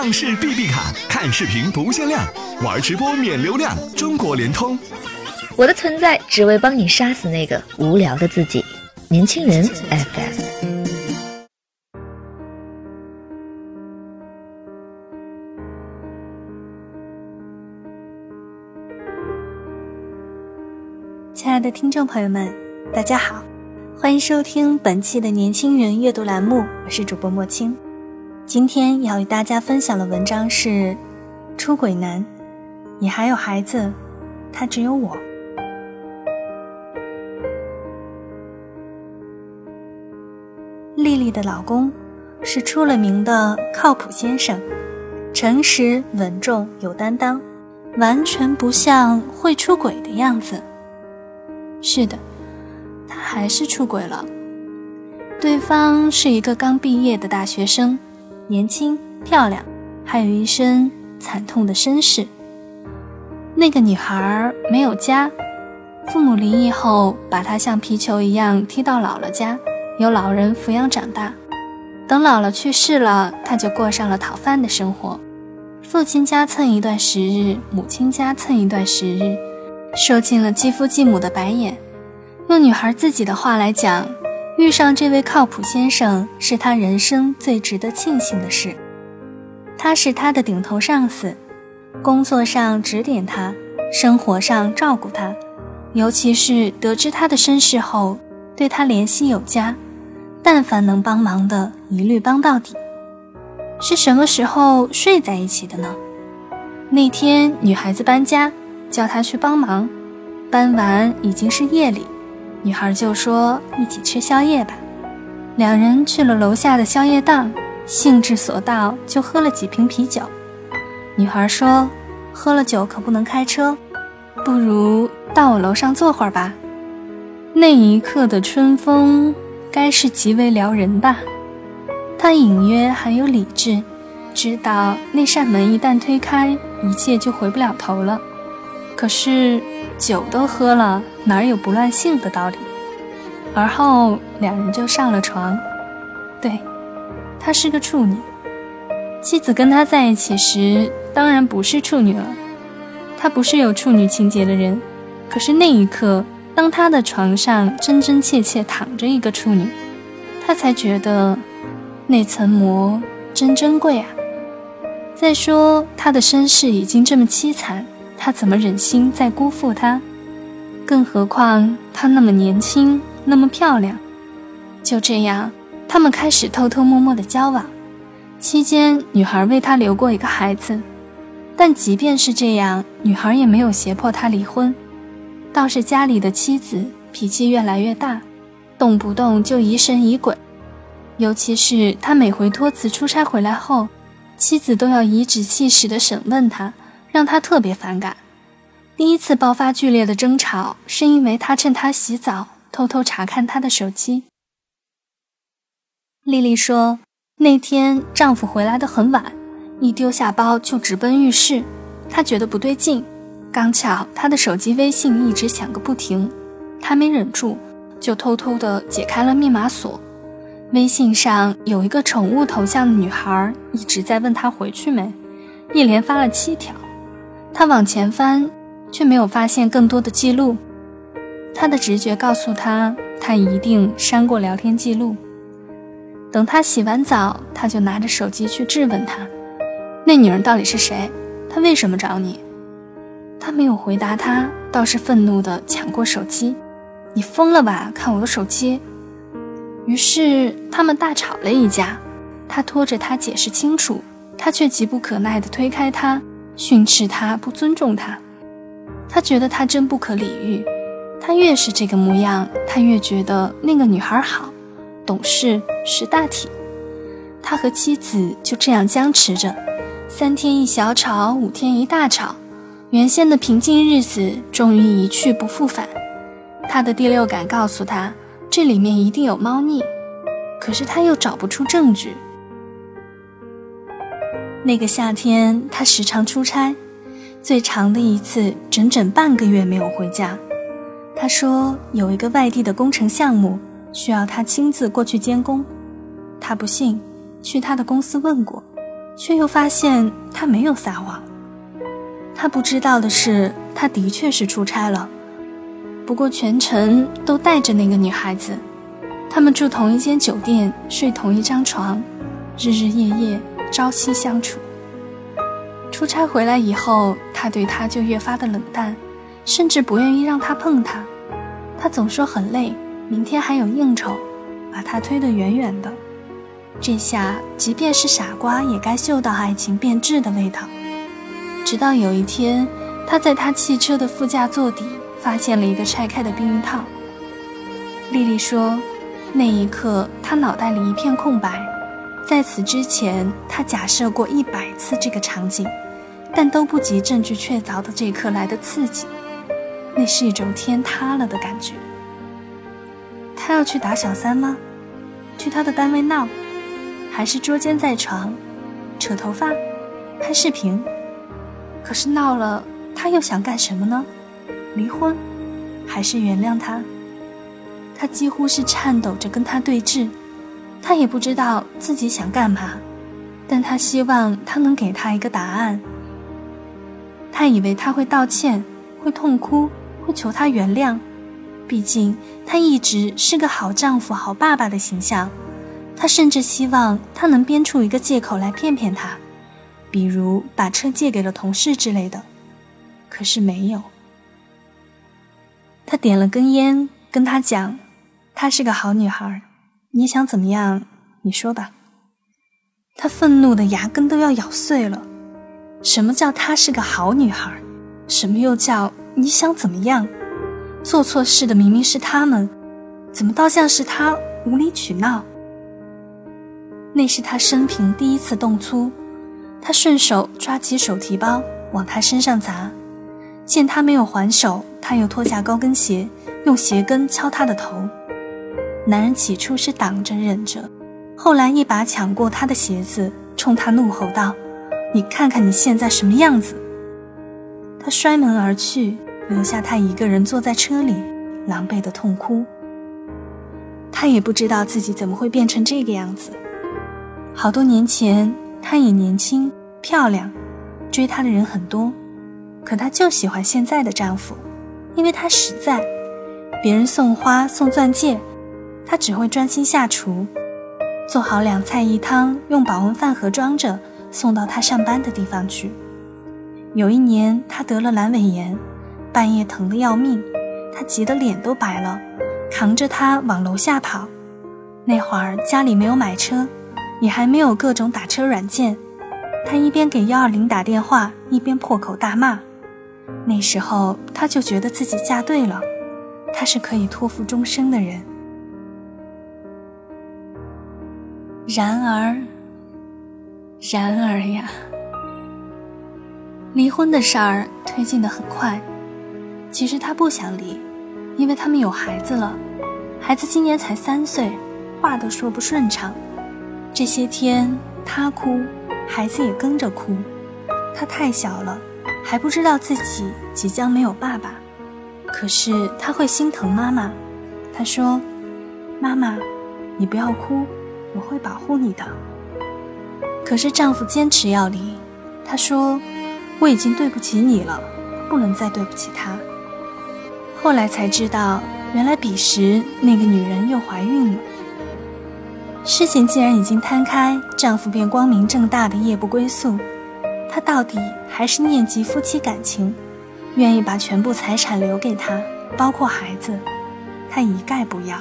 畅视 B B 卡，看视频不限量，玩直播免流量。中国联通。我的存在只为帮你杀死那个无聊的自己。年轻人 FM。亲爱的听众朋友们，大家好，欢迎收听本期的年轻人阅读栏目，我是主播莫青。今天要与大家分享的文章是《出轨男》，你还有孩子，他只有我。丽丽的老公是出了名的靠谱先生，诚实稳重有担当，完全不像会出轨的样子。是的，他还是出轨了。对方是一个刚毕业的大学生，年轻漂亮，还有一身惨痛的身世。那个女孩没有家，父母离异后，把她像皮球一样踢到姥姥家，由老人抚养长大。等姥姥去世了，她就过上了讨饭的生活，父亲家蹭一段时日，母亲家蹭一段时日。受尽了继父继母的白眼。用女孩自己的话来讲，遇上这位靠谱先生是他人生最值得庆幸的事。他是她的顶头上司，工作上指点他，生活上照顾他，尤其是得知他的身世后，对他怜惜有加，但凡能帮忙的，一律帮到底。是什么时候睡在一起的呢？那天女孩子搬家。叫他去帮忙，搬完已经是夜里，女孩就说一起吃宵夜吧。两人去了楼下的宵夜档，兴致所到就喝了几瓶啤酒。女孩说：“喝了酒可不能开车，不如到我楼上坐会儿吧。”那一刻的春风，该是极为撩人吧？他隐约还有理智，知道那扇门一旦推开，一切就回不了头了。可是酒都喝了，哪有不乱性的道理？而后两人就上了床。对，她是个处女。妻子跟他在一起时，当然不是处女了。他不是有处女情节的人。可是那一刻，当他的床上真真切切躺着一个处女，他才觉得那层膜真珍贵啊。再说他的身世已经这么凄惨。他怎么忍心再辜负她？更何况她那么年轻，那么漂亮。就这样，他们开始偷偷摸摸的交往。期间，女孩为他留过一个孩子。但即便是这样，女孩也没有胁迫他离婚。倒是家里的妻子脾气越来越大，动不动就疑神疑鬼。尤其是他每回托辞出差回来后，妻子都要颐指气使地审问他。让他特别反感。第一次爆发剧烈的争吵，是因为他趁他洗澡偷偷查看他的手机。丽丽说，那天丈夫回来的很晚，一丢下包就直奔浴室。她觉得不对劲，刚巧他的手机微信一直响个不停，她没忍住，就偷偷的解开了密码锁。微信上有一个宠物头像的女孩一直在问他回去没，一连发了七条。他往前翻，却没有发现更多的记录。他的直觉告诉他，他一定删过聊天记录。等他洗完澡，他就拿着手机去质问他：“那女人到底是谁？她为什么找你？”他没有回答他，倒是愤怒地抢过手机：“你疯了吧？看我的手机！”于是他们大吵了一架。他拖着他解释清楚，他却急不可耐地推开他。训斥他不尊重他，他觉得他真不可理喻。他越是这个模样，他越觉得那个女孩好，懂事识大体。他和妻子就这样僵持着，三天一小吵，五天一大吵，原先的平静日子终于一去不复返。他的第六感告诉他，这里面一定有猫腻，可是他又找不出证据。那个夏天，他时常出差，最长的一次整整半个月没有回家。他说有一个外地的工程项目需要他亲自过去监工，他不信，去他的公司问过，却又发现他没有撒谎。他不知道的是，他的确是出差了，不过全程都带着那个女孩子。他们住同一间酒店，睡同一张床，日日夜夜朝夕相处。出差回来以后，他对她就越发的冷淡，甚至不愿意让她碰他。他总说很累，明天还有应酬，把她推得远远的。这下，即便是傻瓜也该嗅到爱情变质的味道。直到有一天，他在他汽车的副驾座底发现了一个拆开的避孕套。丽丽说。那一刻，他脑袋里一片空白。在此之前，他假设过一百次这个场景，但都不及证据确凿的这一刻来的刺激。那是一种天塌了的感觉。他要去打小三吗？去他的单位闹，还是捉奸在床，扯头发，拍视频？可是闹了，他又想干什么呢？离婚，还是原谅他？他几乎是颤抖着跟他对峙，他也不知道自己想干嘛，但他希望他能给他一个答案。他以为他会道歉，会痛哭，会求他原谅，毕竟他一直是个好丈夫、好爸爸的形象。他甚至希望他能编出一个借口来骗骗他，比如把车借给了同事之类的。可是没有。他点了根烟，跟他讲。她是个好女孩，你想怎么样？你说吧。他愤怒的牙根都要咬碎了。什么叫她是个好女孩？什么又叫你想怎么样？做错事的明明是他们，怎么倒像是他无理取闹？那是他生平第一次动粗，他顺手抓起手提包往他身上砸，见他没有还手，他又脱下高跟鞋，用鞋跟敲他的头。男人起初是挡着忍着，后来一把抢过他的鞋子，冲他怒吼道：“你看看你现在什么样子！”他摔门而去，留下他一个人坐在车里，狼狈的痛哭。他也不知道自己怎么会变成这个样子。好多年前，她也年轻漂亮，追她的人很多，可她就喜欢现在的丈夫，因为他实在。别人送花送钻戒。他只会专心下厨，做好两菜一汤，用保温饭盒装着送到他上班的地方去。有一年，他得了阑尾炎，半夜疼得要命，他急得脸都白了，扛着他往楼下跑。那会儿家里没有买车，也还没有各种打车软件，他一边给幺二零打电话，一边破口大骂。那时候他就觉得自己嫁对了，他是可以托付终生的人。然而，然而呀，离婚的事儿推进的很快。其实他不想离，因为他们有孩子了，孩子今年才三岁，话都说不顺畅。这些天他哭，孩子也跟着哭。他太小了，还不知道自己即将没有爸爸，可是他会心疼妈妈。他说：“妈妈，你不要哭。”我会保护你的。可是丈夫坚持要离，他说：“我已经对不起你了，不能再对不起他。”后来才知道，原来彼时那个女人又怀孕了。事情既然已经摊开，丈夫便光明正大的夜不归宿。他到底还是念及夫妻感情，愿意把全部财产留给他，包括孩子，他一概不要。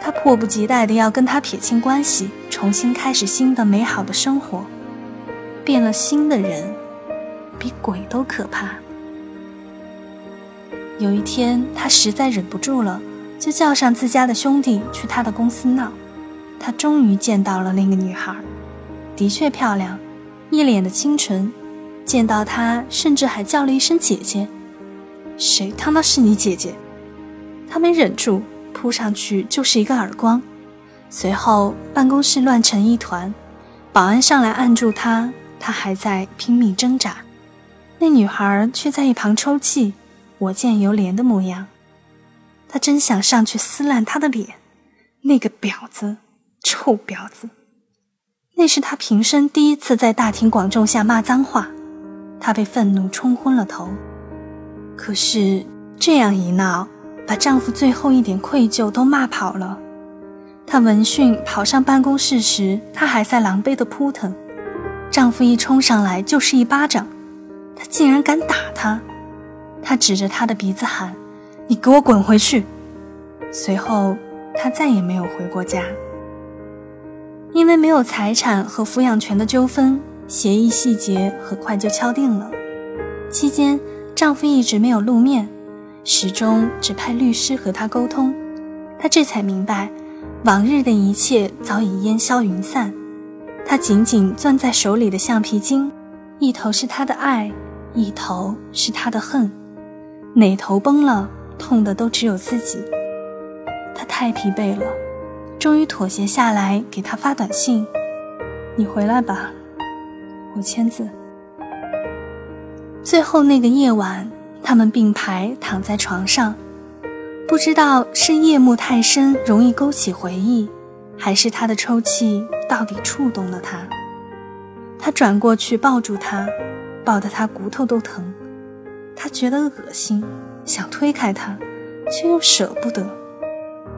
他迫不及待地要跟他撇清关系，重新开始新的美好的生活。变了心的人，比鬼都可怕。有一天，他实在忍不住了，就叫上自家的兄弟去他的公司闹。他终于见到了那个女孩，的确漂亮，一脸的清纯。见到她，甚至还叫了一声姐姐。谁他妈是你姐姐？他没忍住。扑上去就是一个耳光，随后办公室乱成一团，保安上来按住他，他还在拼命挣扎，那女孩却在一旁抽泣，我见犹怜的模样。他真想上去撕烂他的脸，那个婊子，臭婊子！那是他平生第一次在大庭广众下骂脏话，他被愤怒冲昏了头。可是这样一闹，把丈夫最后一点愧疚都骂跑了。她闻讯跑上办公室时，她还在狼狈的扑腾。丈夫一冲上来就是一巴掌，她竟然敢打他。她指着他的鼻子喊：“你给我滚回去！”随后，她再也没有回过家。因为没有财产和抚养权的纠纷，协议细节很快就敲定了。期间，丈夫一直没有露面，始终只派律师和他沟通。他这才明白，往日的一切早已烟消云散。他紧紧攥在手里的橡皮筋，一头是他的爱，一头是他的恨，哪头崩了，痛的都只有自己。他太疲惫了。终于妥协下来，给他发短信：“你回来吧，我签字。”最后那个夜晚，他们并排躺在床上，不知道是夜幕太深，容易勾起回忆，还是他的抽泣到底触动了他。他转过去抱住他，抱得他骨头都疼。他觉得恶心，想推开他，却又舍不得，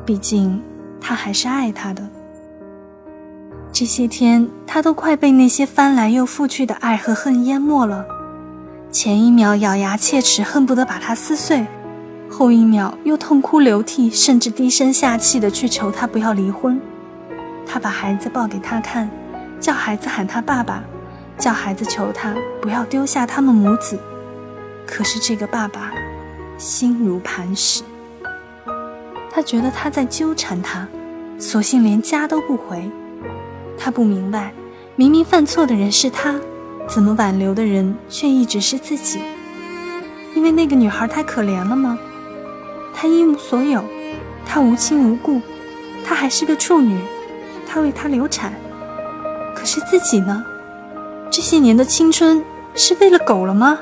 毕竟。他还是爱她的。这些天，他都快被那些翻来又覆去的爱和恨淹没了。前一秒咬牙切齿，恨不得把他撕碎；后一秒又痛哭流涕，甚至低声下气的去求他不要离婚。他把孩子抱给他看，叫孩子喊他爸爸，叫孩子求他不要丢下他们母子。可是这个爸爸，心如磐石。他觉得他在纠缠他，索性连家都不回。他不明白，明明犯错的人是他，怎么挽留的人却一直是自己？因为那个女孩太可怜了吗？她一无所有，她无亲无故，她还是个处女，她为他流产。可是自己呢？这些年的青春是为了狗了吗？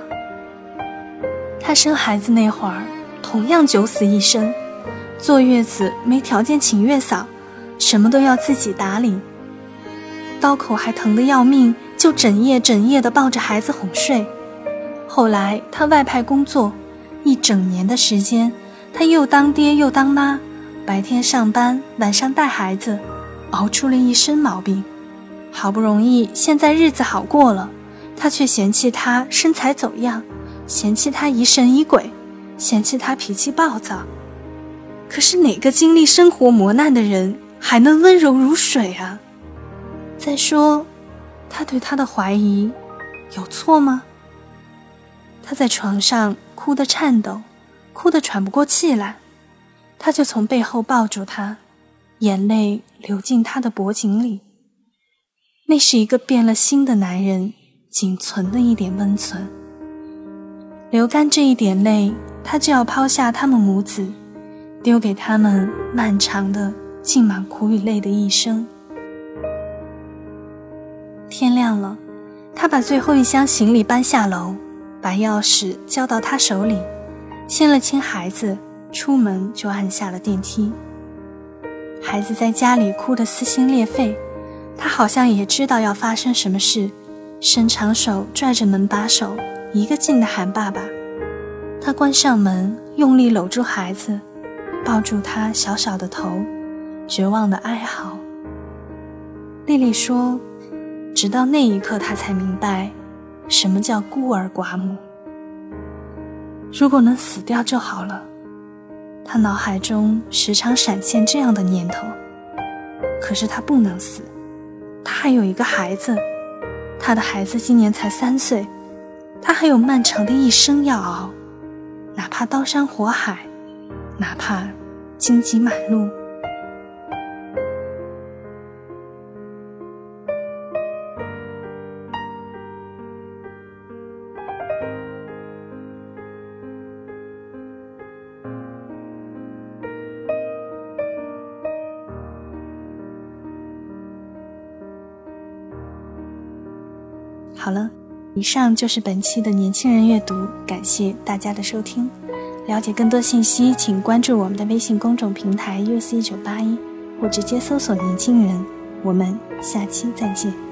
她生孩子那会儿，同样九死一生。坐月子没条件请月嫂，什么都要自己打理。刀口还疼得要命，就整夜整夜的抱着孩子哄睡。后来他外派工作，一整年的时间，他又当爹又当妈，白天上班，晚上带孩子，熬出了一身毛病。好不容易现在日子好过了，他却嫌弃他身材走样，嫌弃他疑神疑鬼，嫌弃他脾气暴躁。可是哪个经历生活磨难的人还能温柔如水啊？再说，他对他的怀疑有错吗？他在床上哭得颤抖，哭得喘不过气来，他就从背后抱住他，眼泪流进他的脖颈里。那是一个变了心的男人仅存的一点温存。流干这一点泪，他就要抛下他们母子。丢给他们漫长的、浸满苦与泪的一生。天亮了，他把最后一箱行李搬下楼，把钥匙交到他手里，亲了亲孩子，出门就按下了电梯。孩子在家里哭得撕心裂肺，他好像也知道要发生什么事，伸长手拽着门把手，一个劲地喊爸爸。他关上门，用力搂住孩子。抱住他小小的头，绝望的哀嚎。丽丽说：“直到那一刻，他才明白，什么叫孤儿寡母。如果能死掉就好了。”他脑海中时常闪现这样的念头。可是他不能死，他还有一个孩子，他的孩子今年才三岁，他还有漫长的一生要熬，哪怕刀山火海。哪怕荆棘满路。好了，以上就是本期的年轻人阅读，感谢大家的收听。了解更多信息，请关注我们的微信公众平台 “uc 九八一”，或直接搜索“年轻人”。我们下期再见。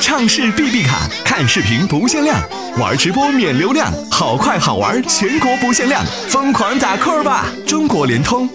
畅视 B B 卡，看视频不限量，玩直播免流量，好快好玩全国不限量，疯狂打 call 吧！中国联通。